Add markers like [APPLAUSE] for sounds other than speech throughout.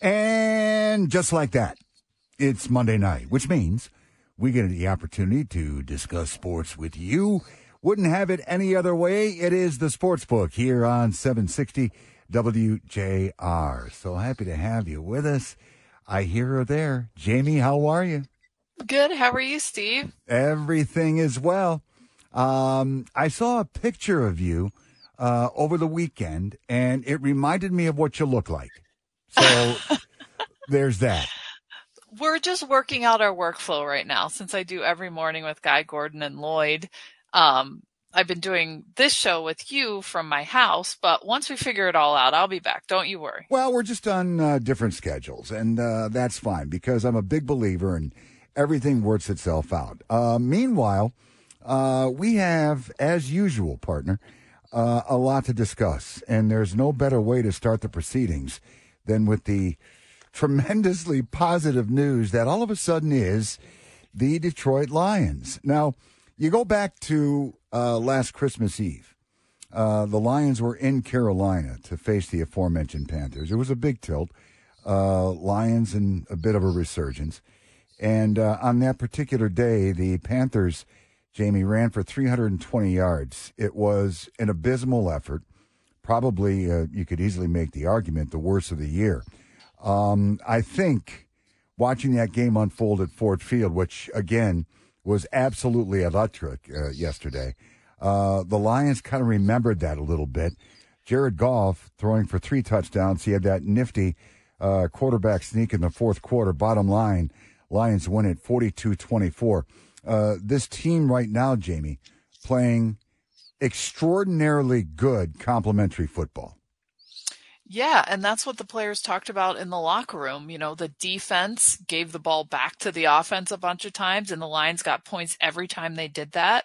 And just like that, it's Monday night, which means we get the opportunity to discuss sports with you. Wouldn't have it any other way. It is the Sports Book here on 760 WJR. So happy to have you with us. I hear her there. Jamie, how are you? Good. How are you, Steve? Everything is well. Um, I saw a picture of you uh, over the weekend, and it reminded me of what you look like. So [LAUGHS] there's that. We're just working out our workflow right now since I do every morning with Guy Gordon and Lloyd. Um, I've been doing this show with you from my house, but once we figure it all out, I'll be back. Don't you worry. Well, we're just on uh, different schedules, and uh, that's fine because I'm a big believer in everything works itself out. Uh, meanwhile, uh, we have, as usual, partner, uh, a lot to discuss, and there's no better way to start the proceedings than with the tremendously positive news that all of a sudden is the Detroit Lions. Now, you go back to uh, last Christmas Eve. Uh, the Lions were in Carolina to face the aforementioned Panthers. It was a big tilt. Uh, Lions in a bit of a resurgence. And uh, on that particular day, the Panthers, Jamie, ran for 320 yards. It was an abysmal effort. Probably, uh, you could easily make the argument, the worst of the year. Um, I think watching that game unfold at Ford Field, which, again, was absolutely electric uh, yesterday. Uh, the Lions kind of remembered that a little bit. Jared Goff throwing for three touchdowns. He had that nifty uh, quarterback sneak in the fourth quarter. Bottom line, Lions win it 42 24. Uh, this team right now, Jamie, playing extraordinarily good complementary football. Yeah, and that's what the players talked about in the locker room. You know, the defense gave the ball back to the offense a bunch of times, and the Lions got points every time they did that.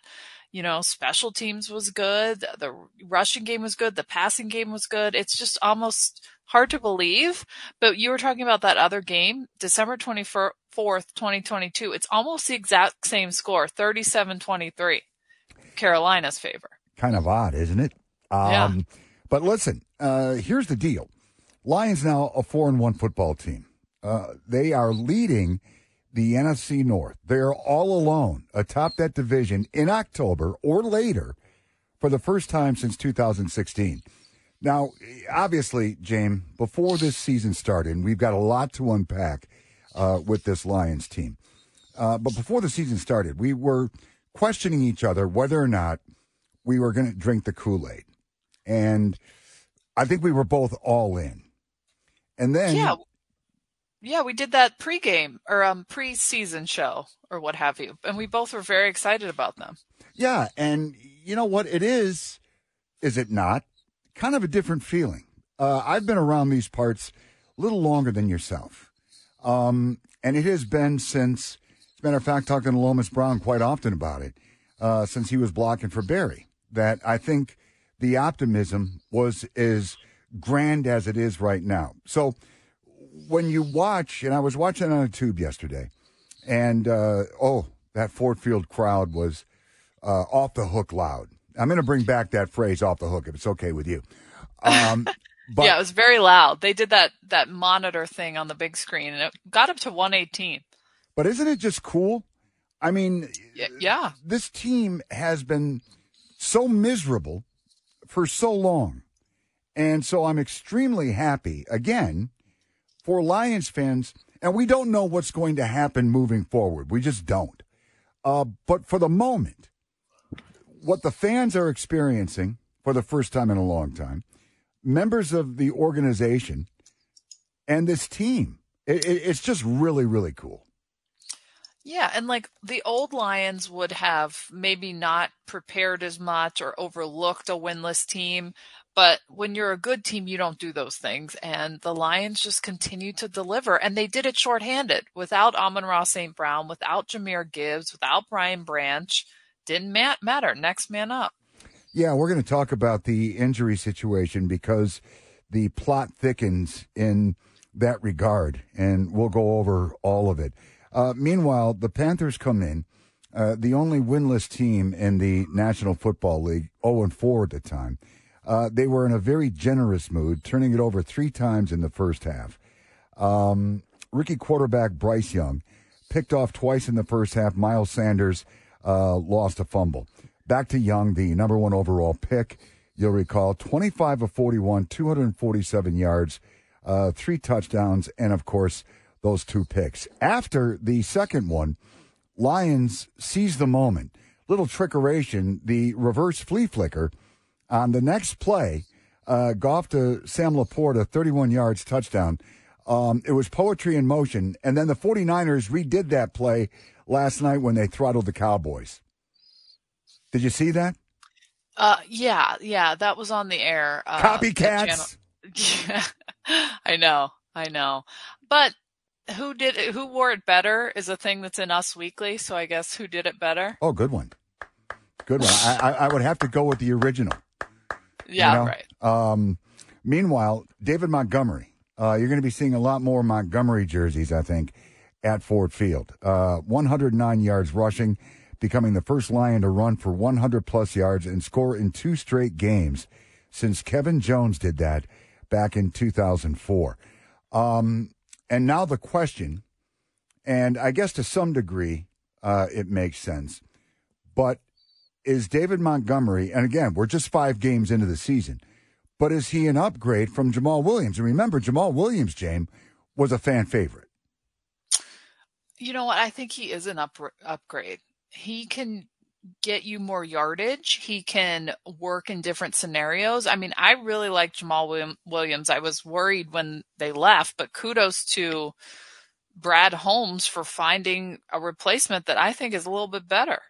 You know, special teams was good. The rushing game was good. The passing game was good. It's just almost hard to believe. But you were talking about that other game, December 24th, 2022. It's almost the exact same score, 37 23, Carolina's favor. Kind of odd, isn't it? Um, yeah. But listen, uh, here's the deal: Lions now a four and one football team. Uh, they are leading the NFC North. They are all alone atop that division in October or later for the first time since 2016. Now, obviously, James, before this season started, we've got a lot to unpack uh, with this Lions team. Uh, but before the season started, we were questioning each other whether or not we were going to drink the Kool Aid and I think we were both all in. And then yeah, yeah, we did that pregame or um preseason show or what have you, and we both were very excited about them. Yeah, and you know what it is? Is it not? Kind of a different feeling. Uh, I've been around these parts a little longer than yourself, um, and it has been since. As a matter of fact, talking to Lomas Brown quite often about it, uh, since he was blocking for Barry. That I think the optimism was as grand as it is right now. So when you watch, and I was watching on a tube yesterday, and uh, oh, that Ford Field crowd was uh, off the hook loud. I'm going to bring back that phrase "off the hook" if it's okay with you. Um, [LAUGHS] but, yeah, it was very loud. They did that that monitor thing on the big screen, and it got up to 118. But isn't it just cool? I mean, yeah. This team has been so miserable for so long. And so I'm extremely happy, again, for Lions fans. And we don't know what's going to happen moving forward. We just don't. Uh, but for the moment, what the fans are experiencing for the first time in a long time, members of the organization and this team, it, it, it's just really, really cool. Yeah, and like the old Lions would have maybe not prepared as much or overlooked a winless team, but when you're a good team, you don't do those things. And the Lions just continue to deliver, and they did it shorthanded without Amon-Ra St. Brown, without Jahmyr Gibbs, without Brian Branch. Didn't matter. Next man up. Yeah, we're going to talk about the injury situation because the plot thickens in that regard, and we'll go over all of it. Uh, meanwhile, the Panthers come in, uh, the only winless team in the National Football League, 0 and 4 at the time. Uh, they were in a very generous mood, turning it over three times in the first half. Um, rookie quarterback Bryce Young picked off twice in the first half. Miles Sanders uh, lost a fumble. Back to Young, the number one overall pick. You'll recall 25 of 41, 247 yards, uh, three touchdowns, and of course, those two picks. After the second one, Lions seize the moment. Little trickeration, the reverse flea flicker on the next play, uh, Goff to Sam LaPorta, a 31 yards touchdown. Um, it was poetry in motion. And then the 49ers redid that play last night when they throttled the Cowboys. Did you see that? Uh, yeah, yeah, that was on the air. Uh, Copycats. [LAUGHS] Yeah, I know, I know. But who did it, who wore it better is a thing that's in Us Weekly. So I guess who did it better? Oh, good one. Good one. I, I, I would have to go with the original. Yeah, you know? right. Um, meanwhile, David Montgomery, uh, you're going to be seeing a lot more Montgomery jerseys, I think, at Ford Field. Uh, 109 yards rushing, becoming the first Lion to run for 100 plus yards and score in two straight games since Kevin Jones did that back in 2004. Um, and now the question, and I guess to some degree, uh, it makes sense, but is David Montgomery, and again, we're just five games into the season, but is he an upgrade from Jamaal Williams? And remember, Jamaal Williams, James, was a fan favorite. You know what? I think he is an up, upgrade. He can get you more yardage. He can work in different scenarios. I mean, I really like Jamaal Williams. I was worried when they left, but kudos to Brad Holmes for finding a replacement that I think is a little bit better.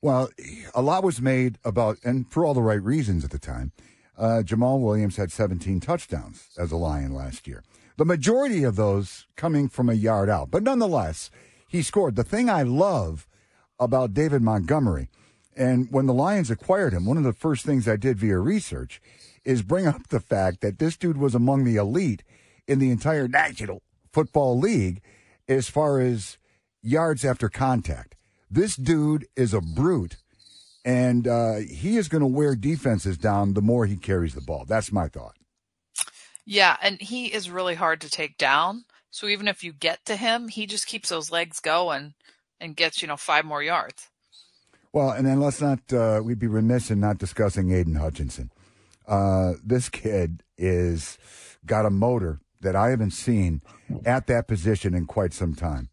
Well, a lot was made about, and for all the right reasons at the time. Uh, Jamaal Williams had 17 touchdowns as a Lion last year. The majority of those coming from a yard out. But nonetheless, he scored. The thing I love about David Montgomery, and when the Lions acquired him, one of the first things I did via research is bring up the fact that this dude was among the elite in the entire National Football League as far as yards after contact. This dude is a brute, and uh, he is going to wear defenses down the more he carries the ball. That's my thought. Yeah, and he is really hard to take down. So even if you get to him, he just keeps those legs going and gets, you know, five more yards. Well, and then let's not, uh, we'd be remiss in not discussing Aidan Hutchinson. Uh, this kid is got a motor that I haven't seen at that position in quite some time.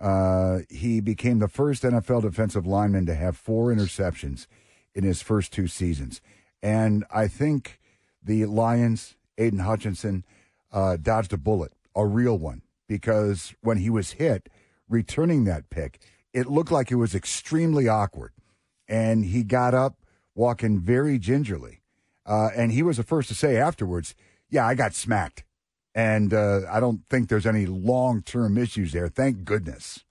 Uh, he became the first NFL defensive lineman to have four interceptions in his first two seasons. And I think the Lions, Aidan Hutchinson, uh, dodged a bullet, a real one, because when he was hit returning that pick, it looked like it was extremely awkward. And he got up walking very gingerly. Uh, and he was the first to say afterwards, Yeah, I got smacked. And uh, I don't think there's any long term issues there. Thank goodness.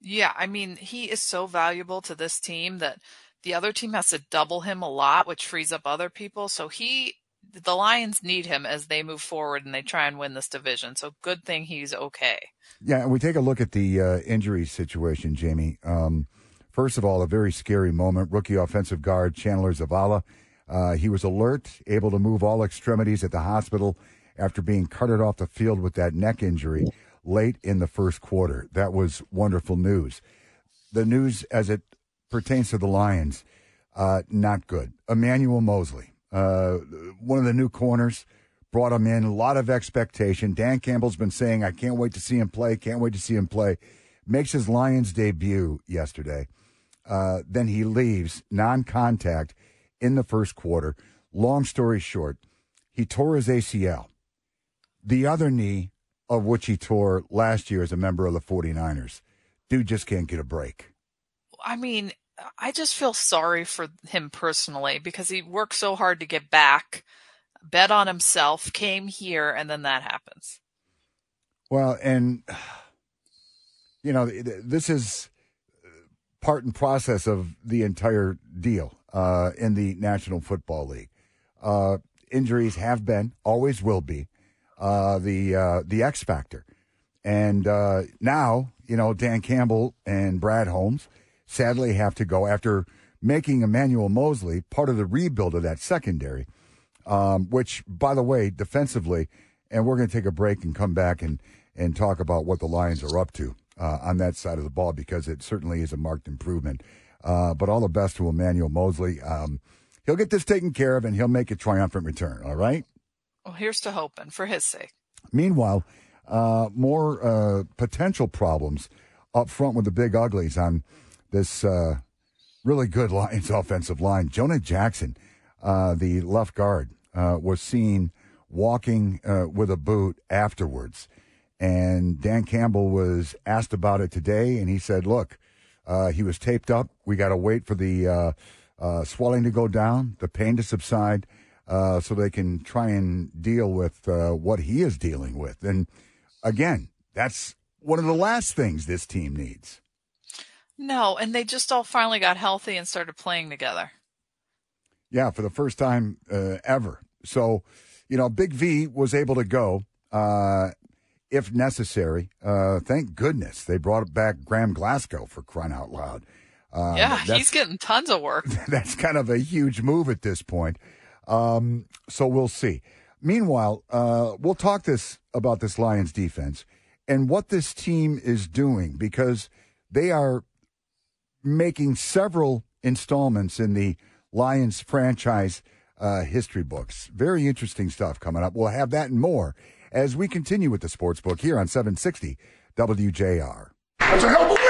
Yeah, I mean, he is so valuable to this team that the other team has to double him a lot, which frees up other people. So he, the Lions need him as they move forward and they try and win this division. So good thing he's okay. Yeah, and we take a look at the uh, injury situation, Jamie. Um, first of all, a very scary moment. Rookie offensive guard Chandler Zavala. Uh, he was alert, able to move all extremities at the hospital after being carted off the field with that neck injury late in the first quarter. That was wonderful news. The news as it pertains to the Lions, uh, not good. Emmanuel Moseley, uh, one of the new corners, brought him in. A lot of expectation. Dan Campbell's been saying, I can't wait to see him play, can't wait to see him play. Makes his Lions debut yesterday. Uh, then he leaves non contact in the first quarter. Long story short, he tore his ACL. The other knee, of which he tore last year as a member of the 49ers, dude just can't get a break. I mean, I just feel sorry for him personally because he worked so hard to get back, bet on himself, came here, and then that happens. Well, and, you know, this is part and process of the entire deal uh, in the National Football League. Uh, injuries have been, always will be, uh, the uh, the X Factor. And uh, now, you know, Dan Campbell and Brad Holmes sadly have to go after making Emmanuel Moseley part of the rebuild of that secondary, um, which, by the way, defensively, and we're going to take a break and come back and and talk about what the Lions are up to uh, on that side of the ball because it certainly is a marked improvement. Uh, but all the best to Emmanuel Moseley. Um, he'll get this taken care of and he'll make a triumphant return. All right. Well, here's to hoping for his sake. Meanwhile, uh, more uh, potential problems up front with the big uglies on this uh, really good Lions [LAUGHS] offensive line. Jonah Jackson, uh, the left guard, uh, was seen walking uh, with a boot afterwards. And Dan Campbell was asked about it today, and he said, Look, he was taped up. We got to wait for the swelling to go down, the pain to subside. Uh, so they can try and deal with uh, what he is dealing with. And again, that's one of the last things this team needs. No, and they just all finally got healthy and started playing together. Yeah, for the first time uh, ever. So, you know, Big V was able to go uh, if necessary. Uh, thank goodness they brought back Graham Glasgow for crying out loud. Um, yeah, he's getting tons of work. [LAUGHS] That's kind of a huge move at this point. Um, so we'll see. Meanwhile, uh, we'll talk this about this Lions defense and what this team is doing because they are making several installments in the Lions franchise uh, history books. Very interesting stuff coming up. We'll have that and more as we continue with the sports book here on 760 WJR. That's a hell of a win!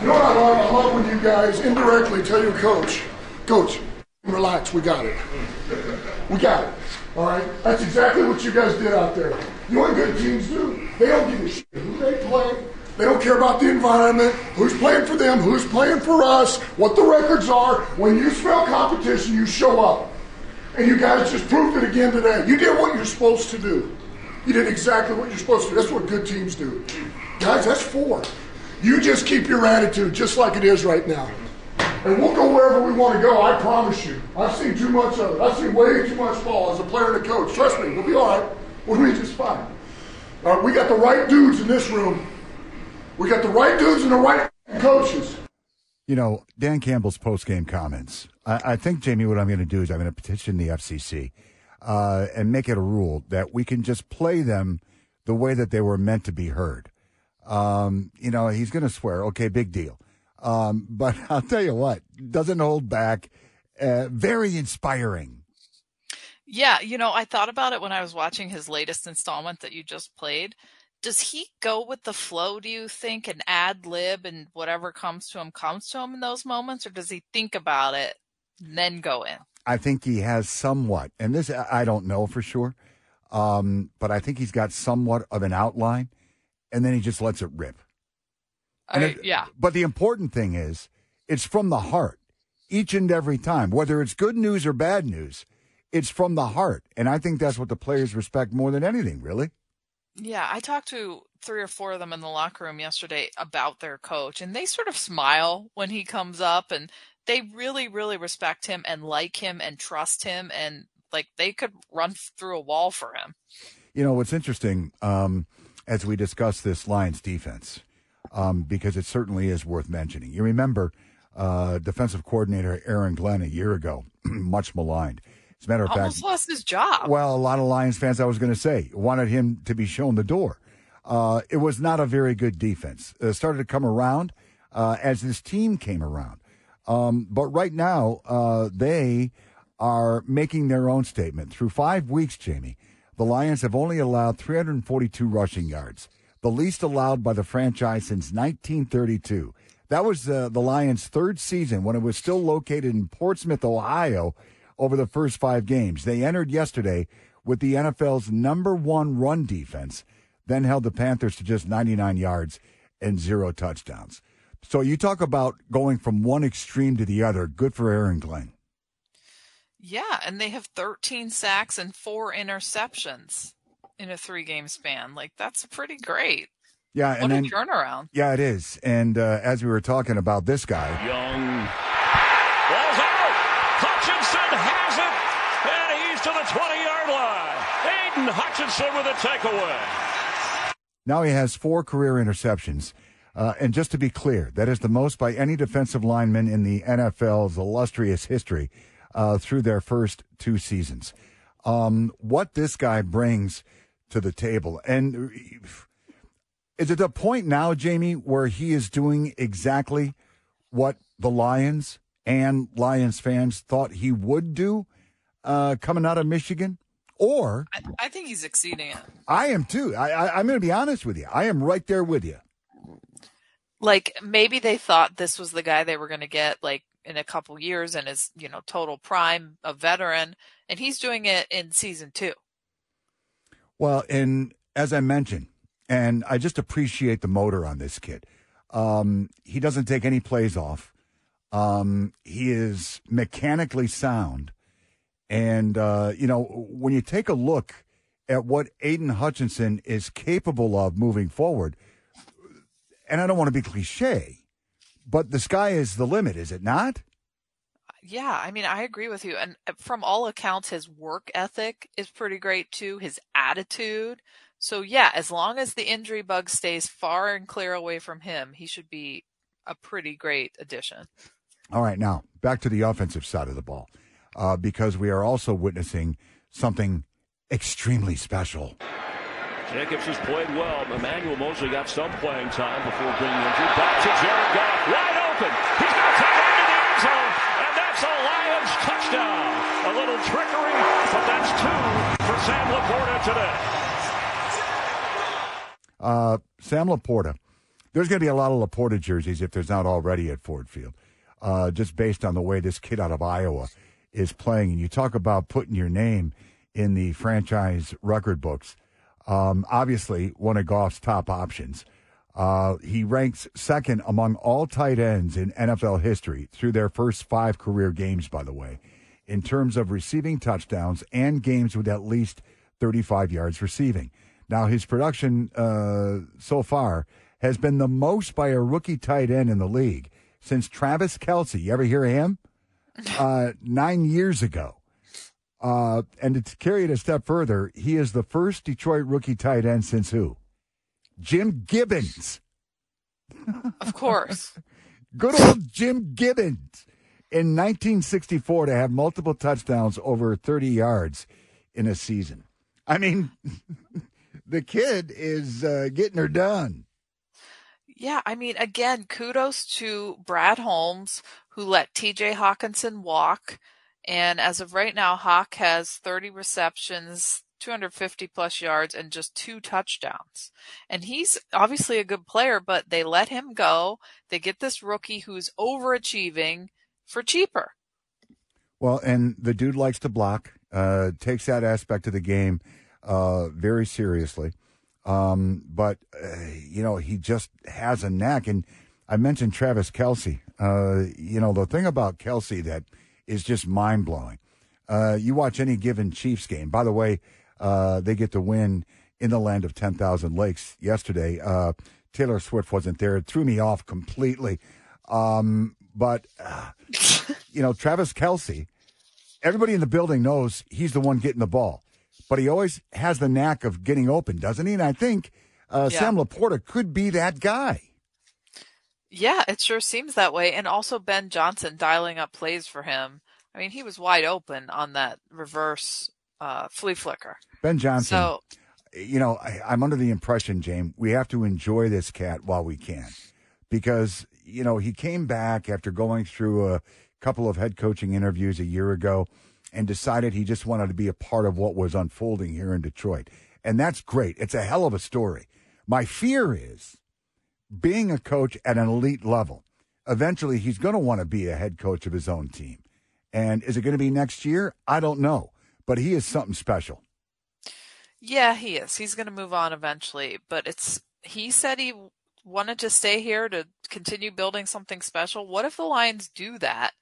You know what I love? I love when you guys indirectly tell your coach, Coach, relax, we got it. We got it. All right? That's exactly what you guys did out there. You know what good teams do? They don't give a shit who they play. They don't care about the environment, who's playing for them, who's playing for us, what the records are. When you smell competition, you show up. And you guys just proved it again today. You did what you're supposed to do. You did exactly what you're supposed to do. That's what good teams do. Guys, that's four. You just keep your attitude just like it is right now. And we'll go wherever we want to go, I promise you. I've seen too much of it. I've seen way too much fall as a player and a coach. Trust me, we'll be all right. We'll be just fine. All right, we got the right dudes in this room. We got the right dudes and the right coaches. You know, Dan Campbell's post-game comments. I, I think, Jamie, what I'm going to do is I'm going to petition the FCC uh, and make it a rule that we can just play them the way that they were meant to be heard. Um, you know, he's going to swear. Okay, big deal. Um, but [LAUGHS] I'll tell you what, doesn't hold back. Uh, very inspiring. Yeah, you know, I thought about it when I was watching his latest installment that you just played. Does he go with the flow, do you think, and ad lib and whatever comes to him comes to him in those moments, or does he think about it and then go in? I think he has somewhat, and this I don't know for sure, um, but I think he's got somewhat of an outline, and then he just lets it rip. I, it, yeah. But the important thing is, it's from the heart each and every time, whether it's good news or bad news it's from the heart. And I think that's what the players respect more than anything, really. Yeah, I talked to three or four of them in the locker room yesterday about their coach, and they sort of smile when he comes up, and they really, really respect him and like him and trust him, and like they could run through a wall for him. You know, what's interesting um, as we discuss this Lions defense, um, because it certainly is worth mentioning. You remember uh, defensive coordinator Aaron Glenn a year ago, [CLEARS THROAT] much maligned. As a matter of Almost fact, lost his job. Well, a lot of Lions fans, I was going to say, wanted him to be shown the door. Uh, it was not a very good defense. It started to come around uh, as this team came around. Um, but right now, uh, they are making their own statement. Through five weeks, Jamie, the Lions have only allowed 342 rushing yards, the least allowed by the franchise since 1932. That was uh, the Lions' third season when it was still located in Portsmouth, Ohio, over the first five games. They entered yesterday with the NFL's number one run defense, then held the Panthers to just 99 yards and zero touchdowns. So you talk about going from one extreme to the other. Good for Aaron Glenn. Yeah, and they have 13 sacks and four interceptions in a three game span. Like, that's pretty great. Yeah, what and then, turnaround. Yeah, it is. And uh, as we were talking about this guy, Young balls out. Hutchinson has it, and he's to the 20 yard line. Aidan Hutchinson with a takeaway. Now he has four career interceptions. Uh, and just to be clear, that is the most by any defensive lineman in the NFL's illustrious history. uh, through their first two seasons. Um, what this guy brings to the table, and is it the point now, Jamie, where he is doing exactly what the Lions and Lions fans thought he would do uh, coming out of Michigan? Or I, I, think he's exceeding it. I am too. I, I, I'm going to be honest with you. I am right there with you. Like maybe they thought this was the guy they were going to get like in a couple years and is you know total prime, a veteran, and he's doing it in season two. Well, and as I mentioned, and I just appreciate the motor on this kid. Um, he doesn't take any plays off. Um, he is mechanically sound. And, uh, you know, when you take a look at what Aidan Hutchinson is capable of moving forward, and I don't want to be cliche, but the sky is the limit, is it not? Yeah, I mean, I agree with you. And uh, from all accounts, his work ethic is pretty great too, his attitude. So, yeah, as long as the injury bug stays far and clear away from him, he should be a pretty great addition. All right, now back to the offensive side of the ball uh, because we are also witnessing something extremely special. Jacobs has played well. Emmanuel Moseley got some playing time before being injured. Back to Jared Goff, wide open. He's little trickery, but that's two for Sam LaPorta today. Uh, Sam LaPorta. There's going to be a lot of LaPorta jerseys if there's not already at Ford Field, uh, just based on the way this kid out of Iowa is playing. And you talk about putting your name in the franchise record books. Um, obviously, one of Goff's top options. Uh, he ranks second among all tight ends in NFL history through their first five career games, by the way, in terms of receiving touchdowns and games with at least 35 yards receiving. Now, his production uh, so far has been the most by a rookie tight end in the league since Travis Kelce. You ever hear of him? [LAUGHS] uh, nine years ago. Uh, and to carry it a step further, he is the first Detroit rookie tight end since who? Jim Gibbons. Of course. [LAUGHS] Good old Jim Gibbons in 1964 to have multiple touchdowns over 30 yards in a season. I mean, [LAUGHS] the kid is uh, getting her done. Yeah, I mean, again, kudos to Brad Holmes, who let TJ Hockenson walk. And as of right now, Hawk has 30 receptions, 250 plus yards, and just two touchdowns. And he's obviously a good player, but they let him go. They get this rookie who's overachieving for cheaper. Well, and the dude likes to block, uh, takes that aspect of the game uh, very seriously. Um, but, uh, you know, he just has a knack. And I mentioned Travis Kelce. Uh, you know, the thing about Kelce that is just mind blowing. Uh, you watch any given Chiefs game. By the way, uh, they get to win in the land of 10,000 lakes yesterday. Taylor Swift wasn't there. It threw me off completely. Um, but, uh, you know, Travis Kelce, everybody in the building knows he's the one getting the ball, but he always has the knack of getting open, doesn't he? And I think uh, yeah. Sam LaPorta could be that guy. Yeah, it sure seems that way. And also Ben Johnson dialing up plays for him. I mean, he was wide open on that reverse uh, flea flicker. Ben Johnson. So, you know, I, am under the impression, James, we have to enjoy this cat while we can, because you know he came back after going through a couple of head coaching interviews a year ago, and decided he just wanted to be a part of what was unfolding here in Detroit, and that's great. It's a hell of a story. My fear is being a coach at an elite level, eventually he's going to want to be a head coach of his own team. And is it going to be next year? I don't know. But he is something special. Yeah, he is. He's going to move on eventually. But it's, he said he wanted to stay here to continue building something special. What if the Lions do that?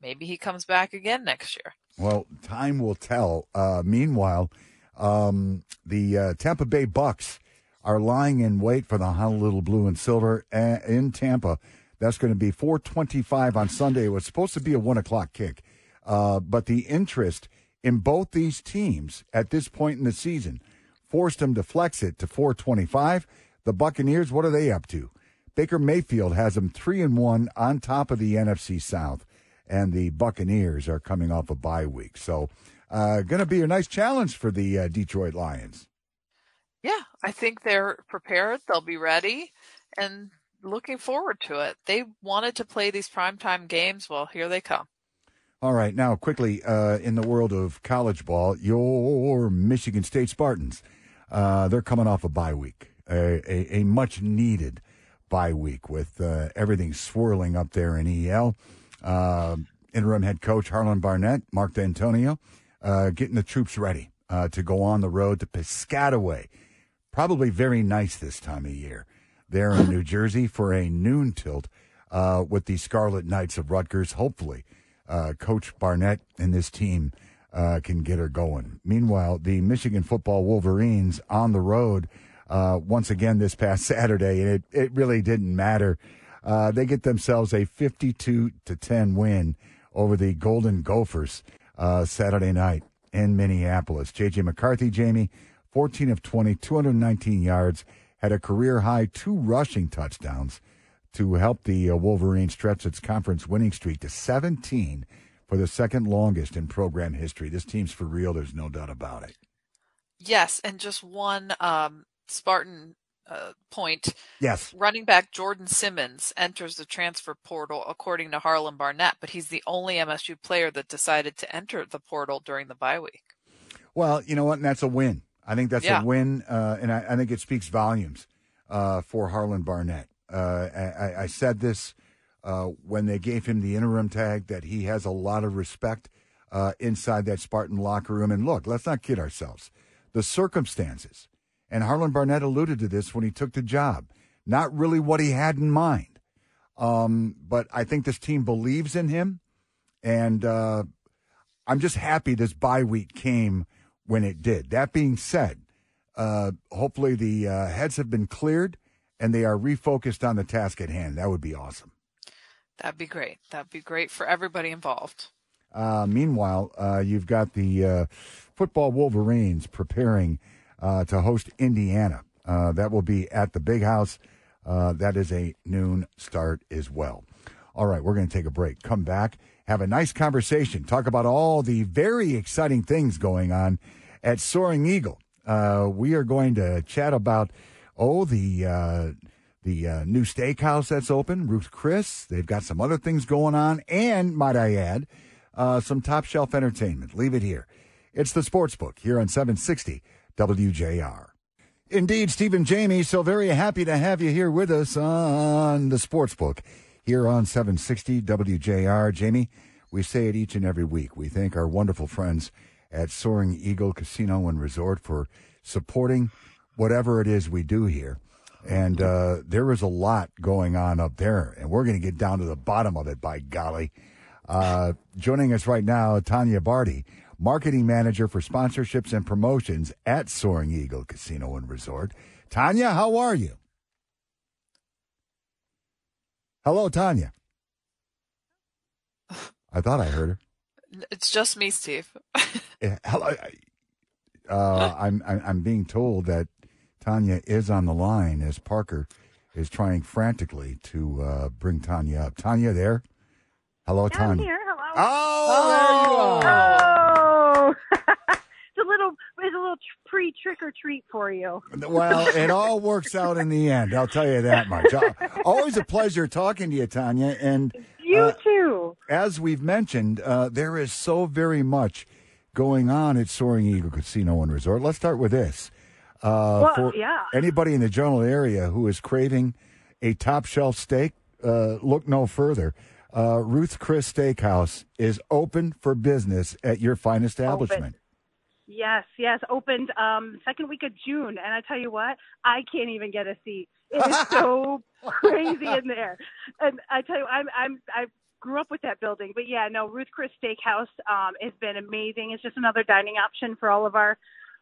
Maybe he comes back again next year. Well, time will tell. Uh, meanwhile, um, the uh, Tampa Bay Bucks are lying in wait for the Honolulu Blue and Silver uh, in Tampa. That's going to be 425 on Sunday. It was supposed to be a 1 o'clock kick. Uh, but the interest in both these teams at this point in the season forced them to flex it to 425. The Buccaneers, what are they up to? Baker Mayfield has them 3 and 1 on top of the NFC South and the Buccaneers are coming off a bye week. So, uh, going to be a nice challenge for the uh, Detroit Lions. Yeah, I think they're prepared. They'll be ready and looking forward to it. They wanted to play these primetime games. Well, here they come. All right, now quickly uh, in the world of college ball, your Michigan State Spartans, uh, they're coming off a bye week, a, a, a much needed bye week with uh, everything swirling up there in EL. Uh, interim head coach Harlan Barnett, Mark Dantonio, uh, getting the troops ready uh, to go on the road to Piscataway. Probably very nice this time of year there in New Jersey for a noon tilt with the Scarlet Knights of Rutgers, hopefully uh, Coach Barnett and this team uh, can get her going. Meanwhile, the Michigan football Wolverines on the road uh, once again this past [LAUGHS] Saturday, and it, it really didn't matter. Uh, they get themselves a 52 to 10 win over the Golden Gophers uh, Saturday night in Minneapolis. JJ McCarthy, Jamie, 14 of 20, 219 yards, had a career high two rushing touchdowns to help the uh, Wolverines stretch its conference winning streak to 17 for the second longest in program history. This team's for real. There's no doubt about it. Yes, and just one um, Spartan uh, point. Yes. Running back Jordan Simmons enters the transfer portal according to Harlan Barnett, but he's the only MSU player that decided to enter the portal during the bye week. Well, you know what? And that's a win. I think that's Yeah. a win, uh, and I, I think it speaks volumes uh, for Harlan Barnett. Uh, I, I said this uh, when they gave him the interim tag that he has a lot of respect uh, inside that Spartan locker room. And look, let's not kid ourselves. The circumstances, and Harlan Barnett alluded to this when he took the job, not really what he had in mind. Um, but I think this team believes in him, and uh, I'm just happy this bye week came when it did. That being said, uh, hopefully the uh, heads have been cleared and they are refocused on the task at hand. That would be awesome. That'd be great. That'd be great for everybody involved. Uh, meanwhile, uh, you've got the uh, football Wolverines preparing uh, to host Indiana. Uh, that will be at the Big House. Uh, that is a noon start as well. All right, we're going to take a break. Come back, have a nice conversation, talk about all the very exciting things going on at Soaring Eagle. Uh, we are going to chat about oh the uh, the uh, new steakhouse that's open, Ruth Chris. They've got some other things going on, and might I add, some top shelf entertainment. Leave it here. It's the Sports Book here on 760 WJR. Indeed, Stephen Jamie, so very happy to have you here with us on the Sports Book here on 760 WJR. Jamie, we say it each and every week. We thank our wonderful friends at Soaring Eagle Casino and Resort for supporting whatever it is we do here. And uh, there is a lot going on up there, and we're going to get down to the bottom of it, by golly. Uh, joining us right now, Tanya Barty, marketing manager for sponsorships and promotions at Soaring Eagle Casino and Resort. Tanya, how are you? Hello, Tanya. I thought I heard her. It's just me, Steve. [LAUGHS] Uh, Hello. [LAUGHS] Uh, I'm, I'm I'm being told that Tanya is on the line as Parker is trying frantically to uh, bring Tanya up. Tanya, there. Hello, I'm Tanya. here. Hello. Oh, there you are. Oh, [LAUGHS] it's a little, it's a little pre trick or treat for you. Well, it all works out in the end. I'll tell you that much. Uh, Always a pleasure talking to you, Tanya. And You Uh, too. as we've mentioned, uh, there is so very much going on at Soaring Eagle Casino and Resort. Let's start with this. Uh, Well, for yeah. anybody in the general area who is craving a top shelf steak, uh, look no further. Uh, Ruth Chris Steakhouse is open for business at your fine establishment. Yes, yes. Opened um second week of June, and I tell you what, I can't even get a seat. It is [LAUGHS] so crazy in there. And I tell you, I'm I'm I grew up with that building, but yeah, no, Ruth Chris Steakhouse um has been amazing. It's just another dining option for all of our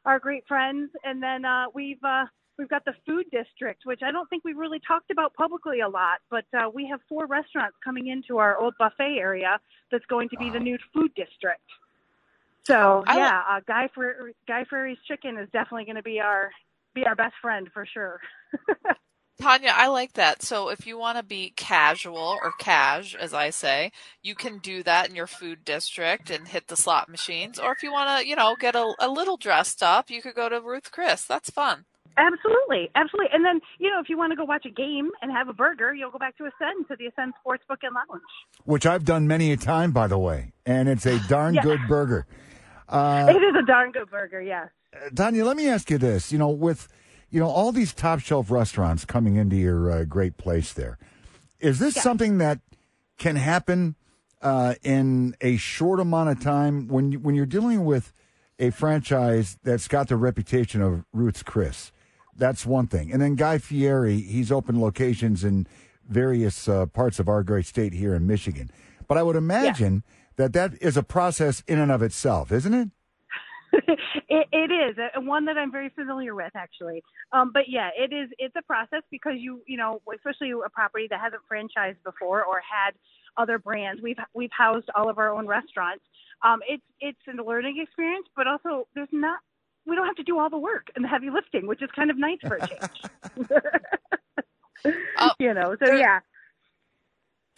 our great friends. And then uh we've uh we've got the food district, which I don't think we've really talked about publicly a lot, but uh we have four restaurants coming into our old buffet area that's going to be the new food district. So I yeah, uh, Guy Fer- Guy Fieri's chicken is definitely going to be our be our best friend for sure. [LAUGHS] Tanya, I like that. So if you want to be casual or cash, as I say, you can do that in your food district and hit the slot machines. Or if you want to, you know, get a, a little dressed up, you could go to Ruth Chris. That's fun. Absolutely, absolutely. And then, you know, if you want to go watch a game and have a burger, you'll go back to Ascend to the Ascend Sportsbook and Lounge. Which I've done many a time, by the way, and it's a darn Yeah. good burger. [LAUGHS] it is a darn good burger, yes. Tanya, let me ask you this. You know, with you know all these top shelf restaurants coming into your uh, great place, there is this something that can happen uh, in a short amount of time when you, when you're dealing with a franchise that's got the reputation of Ruth's Chris. That's one thing, and then Guy Fieri, he's opened locations in various uh, parts of our great state here in Michigan. But I would imagine that that is a process in and of itself, isn't it? [LAUGHS] it, it is uh, one that I'm very familiar with, actually. Um, but yeah, it is. It's a process because you, you know, especially a property that hasn't franchised before or had other brands. We've we've housed all of our own restaurants. Um, it's it's a learning experience, but also there's not. We don't have to do all the work and the heavy lifting, which is kind of nice for a change. [LAUGHS] Oh, [LAUGHS] you know, so there- yeah.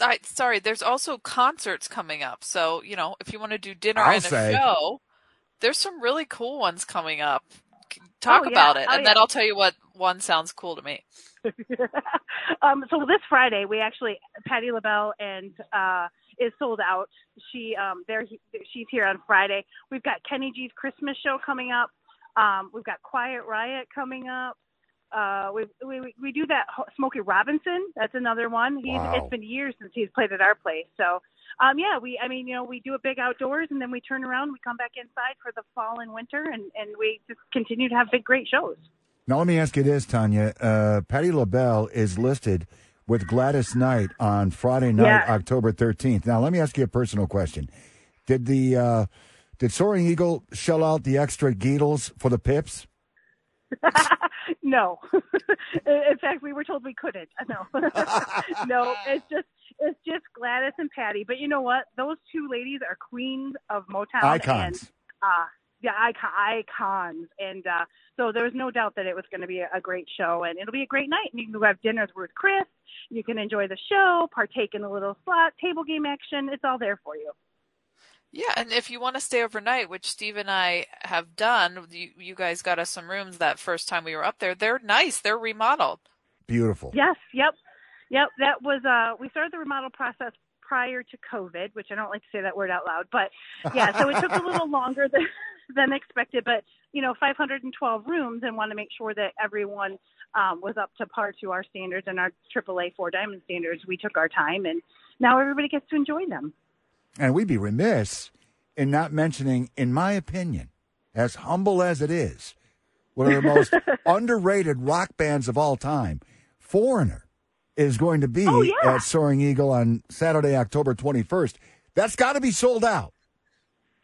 I, sorry, there's also concerts coming up. So, you know, if you want to do dinner I'll and a say. show, there's some really cool ones coming up. Talk Oh, yeah. about it, Oh, and then. I'll tell you what one sounds cool to me. [LAUGHS] um, so this Friday, we actually Patti LaBelle and uh, is sold out. She um, there she's here on Friday. We've got Kenny G's Christmas show coming up. Um, we've got Quiet Riot coming up. Uh, we, we we do that Smokey Robinson. That's another one. He's, Wow. It's been years since he's played at our place. So, um, yeah, we I mean you know we do a big outdoors and then we turn around. We come back inside for the fall and winter, and and we just continue to have big great shows. Now, let me ask you this, Tanya. Uh, Patti LaBelle is listed with Gladys Knight on Friday night, Yeah. October 13th. Now, let me ask you a personal question. Did the uh, did Soaring Eagle shell out the extra Geetles for the Pips? [LAUGHS] no. [LAUGHS] In fact, we were told we couldn't. [LAUGHS] No. no, it's just it's just Gladys and Patty. But you know what? Those two ladies are queens of Motown. Icons. And, uh, yeah, icon, icons. And uh, so there was no doubt that it was going to be a, a great show, and it'll be a great night. And you can go have dinner with Chris. You can enjoy the show, partake in a little slot table game action. It's all there for you. Yeah, and if you want to stay overnight, which Steve and I have done, you, you guys got us some rooms that first time we were up there. They're nice. They're remodeled. Beautiful. Yes, yep, yep. That was uh, we started the remodel process prior to COVID, which I don't like to say that word out loud, but yeah. So it took a little [LAUGHS] longer than than expected, but you know, 512 rooms, and want to make sure that everyone um, was up to par to our standards and our AAA four diamond standards. We took our time, and now everybody gets to enjoy them. And we'd be remiss in not mentioning, in my opinion, as humble as it is, one of the most [LAUGHS] underrated rock bands of all time, Foreigner, is going to be Oh, yeah. at Soaring Eagle on Saturday, October 21st. That's got to be sold out.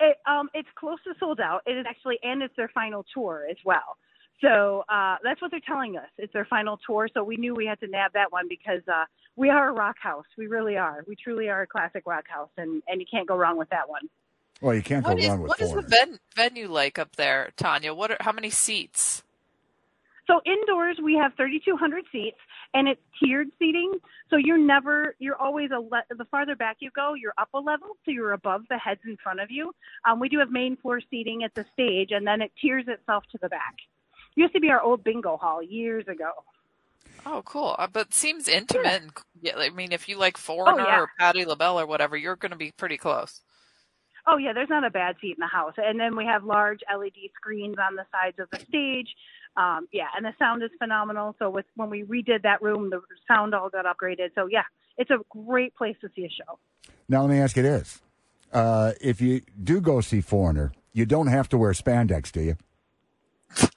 It, um, it's close to sold out. It is actually, and it's their final tour as well. So uh, that's what they're telling us. It's their final tour. So we knew we had to nab that one because uh, we are a rock house. We really are. We truly are a classic rock house, and and you can't go wrong with that one. Well, you can't go What is, wrong with what is the ven- venue like up there, Tanya? What are, how many seats? So indoors we have 3,200 seats, and it's tiered seating. So you're never, you're always a le- the farther back you go, you're up a level, so you're above the heads in front of you. Um, we do have main floor seating at the stage, and then it tiers itself to the back. Used to be our old bingo hall years ago. Oh, cool. Uh, but seems intimate. Yeah, I mean, if you like Foreigner yeah. or Patti LaBelle or whatever, you're going to be pretty close. Oh yeah, there's not a bad seat in the house. And then we have large LED screens on the sides of the stage. Um, yeah, and the sound is phenomenal. So with when we redid that room, the sound all got upgraded. So yeah, it's a great place to see a show. Now, let me ask you this. Uh, if you do go see Foreigner, you don't have to wear spandex, do you?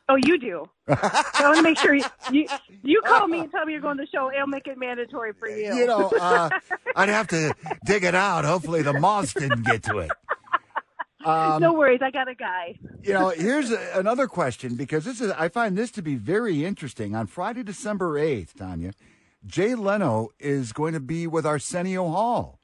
Oh, you do. I want to make sure you, you you call me and tell me you're going to the show. It'll make it mandatory for you. You know, uh, I'd have to dig it out. Hopefully, the moths didn't get to it. Um, no worries, I got a guy. you know, here's a, another question because this is I find this to be very interesting. On Friday, December eighth, Tanya, Jay Leno is going to be with Arsenio Hall.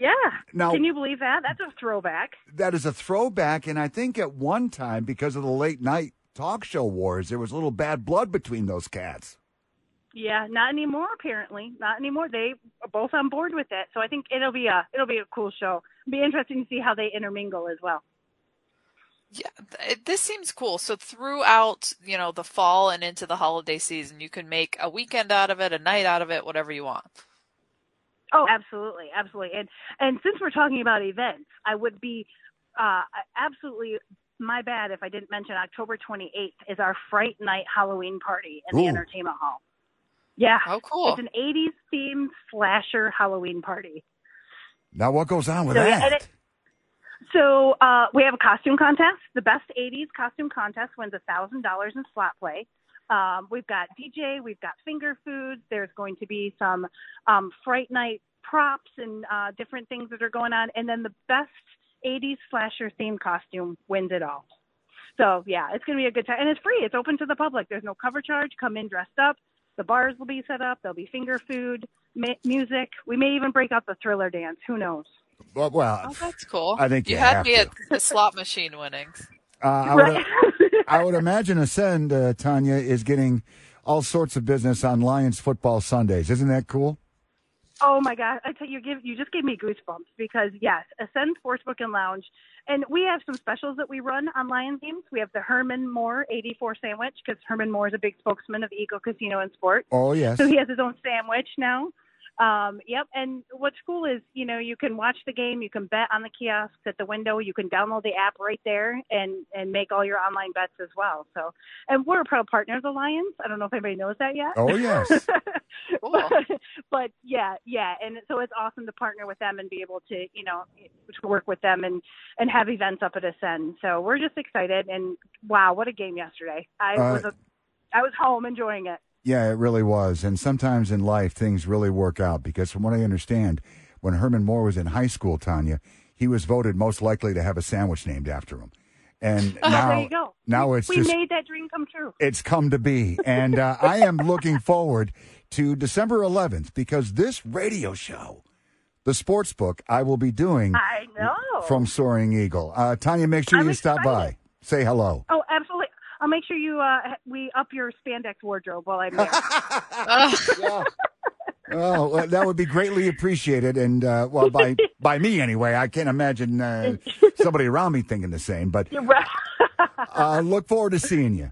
Yeah. Now- Can you believe that? That's a throwback. That is a throwback, and I think at one time, because of the late night talk show wars, there was a little bad blood between those cats. Yeah, not anymore. Apparently, not anymore. They are both on board with it, so I think it'll be a it'll be a cool show. It'll be interesting to see how they intermingle as well. Yeah, th- this seems cool. So throughout, you know, the fall and into the holiday season, you can make a weekend out of it, a night out of it, whatever you want. Oh, absolutely, absolutely. And and since we're talking about events, I would be uh, absolutely my bad if I didn't mention October 28th is our Fright Night Halloween party in the entertainment hall. Yeah. Oh, cool. It's an 80s themed slasher Halloween party. Now, what goes on with So, that? and it- So uh, we have a costume contest. The best 80s costume contest wins $1,000 in slot play. Um, we've got DJ, we've got finger foods. There's going to be some um, Fright Night props and uh, different things that are going on. And then the best 80s slasher theme costume wins it all. So yeah, it's going to be a good time. And it's free. It's open to the public. There's no cover charge. Come in dressed up. The bars will be set up. There'll be finger food, ma- music. We may even break out the thriller dance. Who knows? well, well, Oh, that's cool. I think you you had have me to. at the slot machine winnings. uh, I, would, Right. [LAUGHS] I would imagine Ascend, uh, Tanya, is getting all sorts of business on Lions football Sundays. Isn't that cool? Oh my God! I tell you, give you just gave me goosebumps because yes, Ascend Sportsbook and Lounge, and we have some specials that we run on Lions games. We have the Herman Moore 84 sandwich because Herman Moore is a big spokesman of Eagle Casino and Sport, Oh, yes. so he has his own sandwich now. Um, yep, and what's cool is you know you can watch the game, you can bet on the kiosks at the window, you can download the app right there and and make all your online bets as well. So, and we're a proud partner of the Lions. I don't know if anybody knows that yet. Oh, yes. [LAUGHS] Cool. but, but yeah, yeah, and so it's awesome to partner with them and be able to, you know, to work with them and and have events up at Ascend. So we're just excited and wow, what a game yesterday! I Uh, was a, I was home enjoying it. Yeah, it really was. And sometimes in life, things really work out because, from what I understand, when Herman Moore was in high school, Tanya, he was voted most likely to have a sandwich named after him. And [LAUGHS] Oh, now, there you go. now it's we just made that dream come true. it's come to be. And uh, I am looking forward to December 11th because this radio show, the Sports Book, I will be doing I know. from Soaring Eagle. Uh, Tanya, make sure I'm you stop by. Say hello. oh. I'll make sure you uh we up your spandex wardrobe while I'm there. [LAUGHS] Ugh. Oh, well, that would be greatly appreciated, and uh, well, by by me anyway. I can't imagine uh, [LAUGHS] somebody around me thinking the same. But You're uh, look forward to seeing you.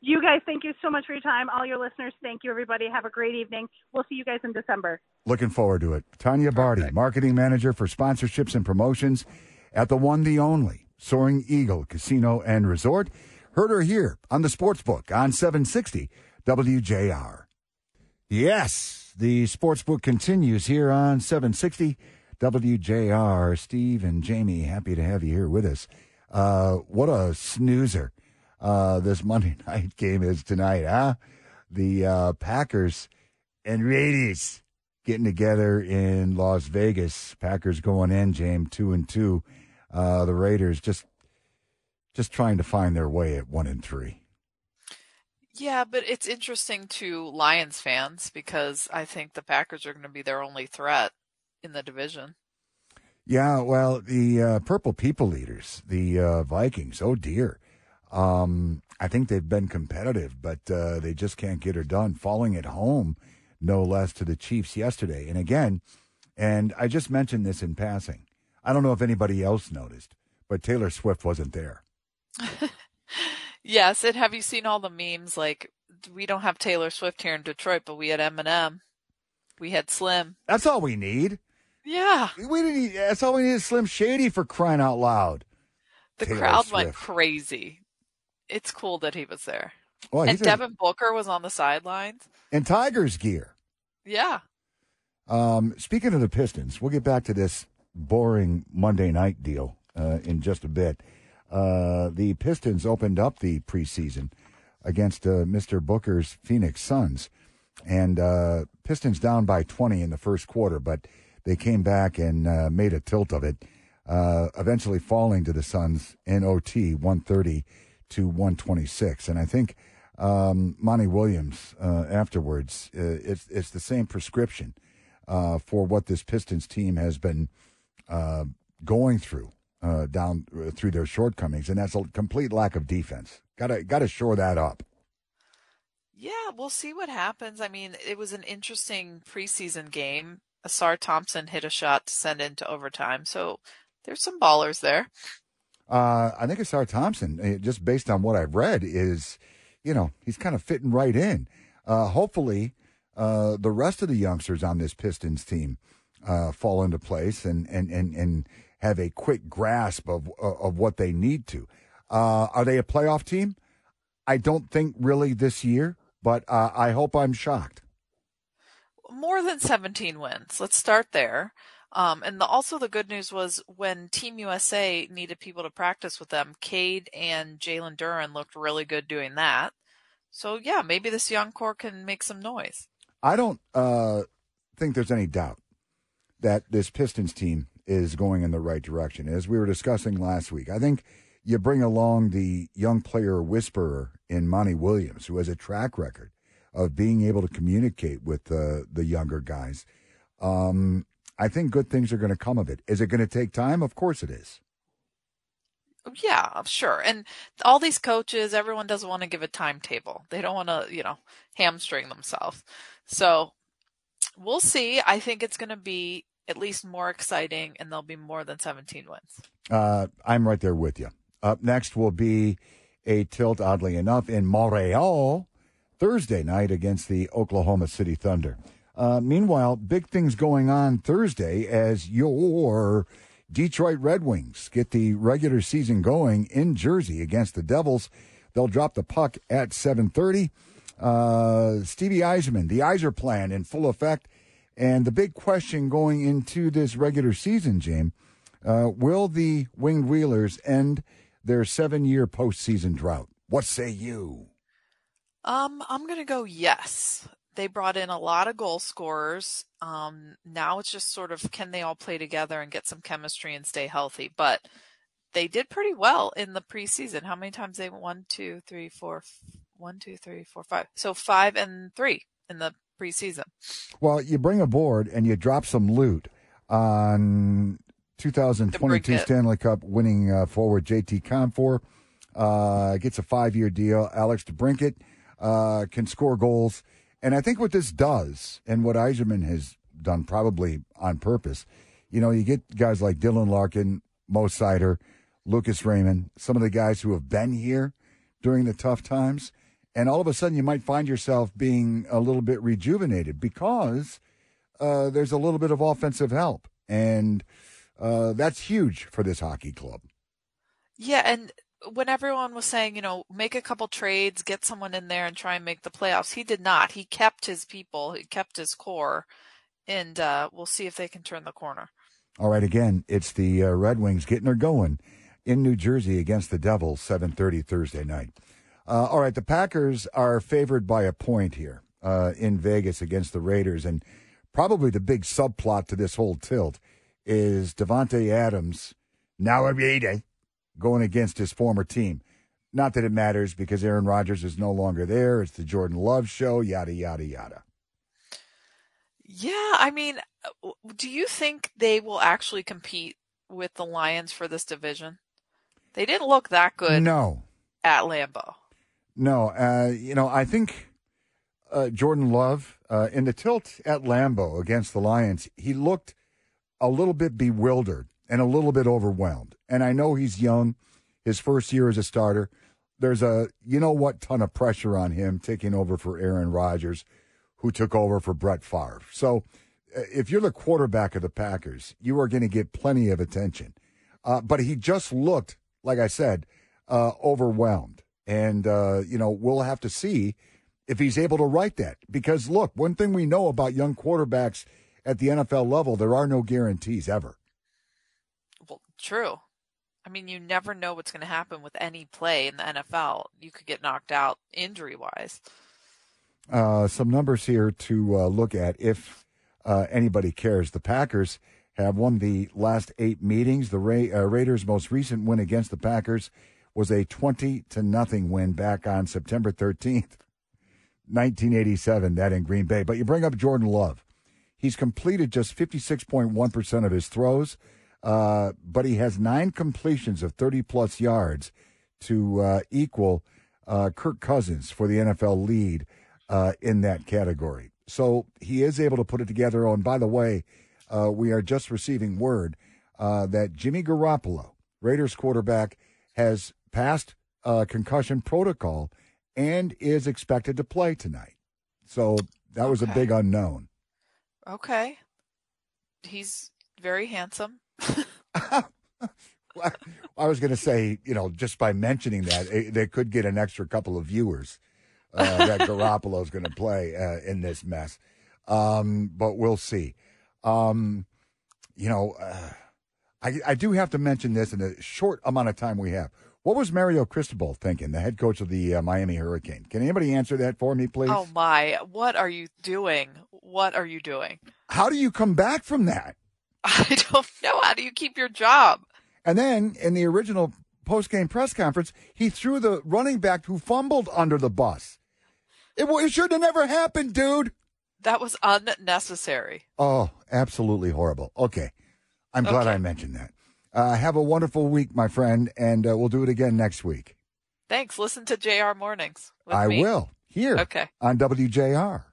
you guys, thank you so much for your time. All your listeners, thank you, everybody. Have a great evening. We'll see you guys in December. Looking forward to it. Tanya Barty, marketing manager for sponsorships and promotions at the one, the only Soaring Eagle Casino and Resort. Heard her here on the Sportsbook on 760 WJR. Yes, the Sportsbook continues here on 760 WJR. Steve and Jamie, happy to have you here with us. Uh, what a snoozer uh, this Monday [LAUGHS] night game is tonight, huh? The uh, Packers and Raiders getting together in Las Vegas. Packers going in, James, two and two. Uh, the Raiders just just trying to find their way at one and three. Yeah, but it's interesting to Lions fans because I think the Packers are going to be their only threat in the division. Yeah, well, the uh, Purple People Eaters, the uh, Vikings. Oh dear, um, I think they've been competitive, but uh, they just can't get her done. Falling at home, no less, to the Chiefs yesterday, and again, and I just mentioned this in passing. I don't know if anybody else noticed, but Taylor Swift wasn't there. [LAUGHS] Yes, and have you seen all the memes? Like, we don't have Taylor Swift here in Detroit, but we had Eminem, we had Slim. That's all we need. Yeah, We didn't. Need, that's all we need is Slim Shady for crying out loud. the Taylor crowd Swift. went crazy. It's cool that he was there, Well, and Devin Booker was on the sidelines. in Tigers gear. Yeah, Um, speaking of the Pistons, we'll get back to this boring Monday night deal uh, in just a bit. Uh, the Pistons opened up the preseason against uh, Mr. Booker's Phoenix Suns, and uh, Pistons down by 20 in the first quarter, but they came back and uh, made a tilt of it, uh, eventually falling to the Suns in OT 130 to 126. And I think um, Monty Williams afterwards, it's, it's the same prescription for what this Pistons team has been going through uh, down uh, through their shortcomings, and that's a complete lack of defense. Got to got to shore that up. Yeah, we'll see what happens. I mean, it was an interesting preseason game. Ausar Thompson hit a shot to send into overtime, so there's some ballers there. Uh, I think Ausar Thompson, eh, just based on what I've read, is you know he's kind of fitting right in. Uh, hopefully, uh, the rest of the youngsters on this Pistons team uh, fall into place and, and, and, and have a quick grasp of of what they need to. Uh, are they a playoff team? I don't think really this year, but uh, I hope I'm shocked. More than 17 wins. Let's start there. Um, and the, also the good news was when Team USA needed people to practice with them, Cade and Jalen Duren looked really good doing that. So yeah, maybe this young core can make some noise. I don't uh, think there's any doubt that this Pistons team is going in the right direction. As we were discussing last week, I think you bring along the young player whisperer in Monty Williams, who has a track record of being able to communicate with the the younger guys. Um, I think good things are going to come of it. Is it going to take time? Of course it is. Yeah, sure. And all these coaches, everyone doesn't want to give a timetable. They don't want to, you know, hamstring themselves. So we'll see. I think it's going to be at least more exciting and there'll be more than 17 wins. Uh, I'm right there with you. Up next will be a tilt, oddly enough, in Montreal Thursday night against the Oklahoma City Thunder. Uh, meanwhile, big things going on Thursday as your Detroit Red Wings get the regular season going in Jersey against the Devils. They'll drop the puck at 7:30. Uh, Stevie Yzerman, the Yzer plan in full effect, and the big question going into this regular season, James, uh, will the Winged Wheelers end their seven-year postseason drought? What say you? Um, I'm gonna go yes. They brought in a lot of goal scorers. Um, now it's just sort of can they all play together and get some chemistry and stay healthy? But they did pretty well in the preseason. How many times they one, two, three, four, one, two, three, four, five. So five and three in the preseason. Well, you bring a board and you drop some loot on 2022 Stanley Cup winning uh, forward JT Compher. Uh, gets a five year deal. Alex DeBrincat uh, can score goals. And I think what this does, and what Yzerman has done probably on purpose, you know, you get guys like Dylan Larkin, Mo Seider, Lucas Raymond, some of the guys who have been here during the tough times. And all of a sudden, you might find yourself being a little bit rejuvenated because uh, there's a little bit of offensive help. And uh, that's huge for this hockey club. Yeah. And when everyone was saying, you know, make a couple trades, get someone in there and try and make the playoffs, he did not. He kept his people, he kept his core, and uh, we'll see if they can turn the corner. All right, again, it's the uh, Red Wings getting her going in New Jersey against the Devils, 7:30 Thursday night. Uh, all right, the Packers are favored by a point here uh, in Vegas against the Raiders, and probably the big subplot to this whole tilt is Davante Adams now a Raider going against his former team. Not that it matters because Aaron Rodgers is no longer there. It's the Jordan Love show, yada, yada, yada. Yeah, I mean, do you think they will actually compete with the Lions for this division? They didn't look that good. No. At Lambeau. No, uh, you know, I think uh, Jordan Love uh, in the tilt at Lambeau against the Lions, he looked a little bit bewildered and a little bit overwhelmed. And I know he's young, his first year as a starter. There's a you know what ton of pressure on him taking over for Aaron Rodgers, who took over for Brett Favre. So uh, if you're the quarterback of the Packers, you are going to get plenty of attention. Uh, but he just looked, like I said, uh, overwhelmed. And, uh, you know, we'll have to see if he's able to write that. Because, look, one thing we know about young quarterbacks at the NFL level, there are no guarantees ever. Well, true. I mean, you never know what's going to happen with any play in the NFL. You could get knocked out injury wise. Uh, some numbers here to uh, look at if uh, anybody cares. The Packers have won the last eight meetings. The Ra- uh, Raiders' most recent win against the Packers was a 20 to nothing win back on September 13th, 1987, that in Green Bay. But you bring up Jordan Love. He's completed just 56.1% of his throws, uh, but he has nine completions of 30 plus yards to uh, equal uh, Kirk Cousins for the NFL lead uh, in that category. So he is able to put it together. Oh, and by the way, uh, we are just receiving word uh, that Jimmy Garoppolo, Raiders quarterback, has passed uh, concussion protocol and is expected to play tonight. So that was a big unknown. Okay. He's very handsome. [LAUGHS] I was going to say, you know, just by mentioning that, it, they could get an extra couple of viewers uh, that [LAUGHS] Garoppolo's going to play uh, in this mess. Um, but we'll see. Um, you know, uh, I, I do have to mention this in the short amount of time we have. What was Mario Cristobal thinking, the head coach of the uh, Miami Hurricane? Can anybody answer that for me, please? Oh my, what are you doing? What are you doing? How do you come back from that? [LAUGHS] I don't know. How do you keep your job? And then in the original post-game press conference, he threw the running back who fumbled under the bus. It, it should have never happened, dude. That was unnecessary. Oh, absolutely horrible. Okay. I'm glad Okay. I mentioned that. Uh, have a wonderful week, my friend, and uh, we'll do it again next week. Thanks. Listen to JR Mornings. With I me. will. Here Okay. on WJR.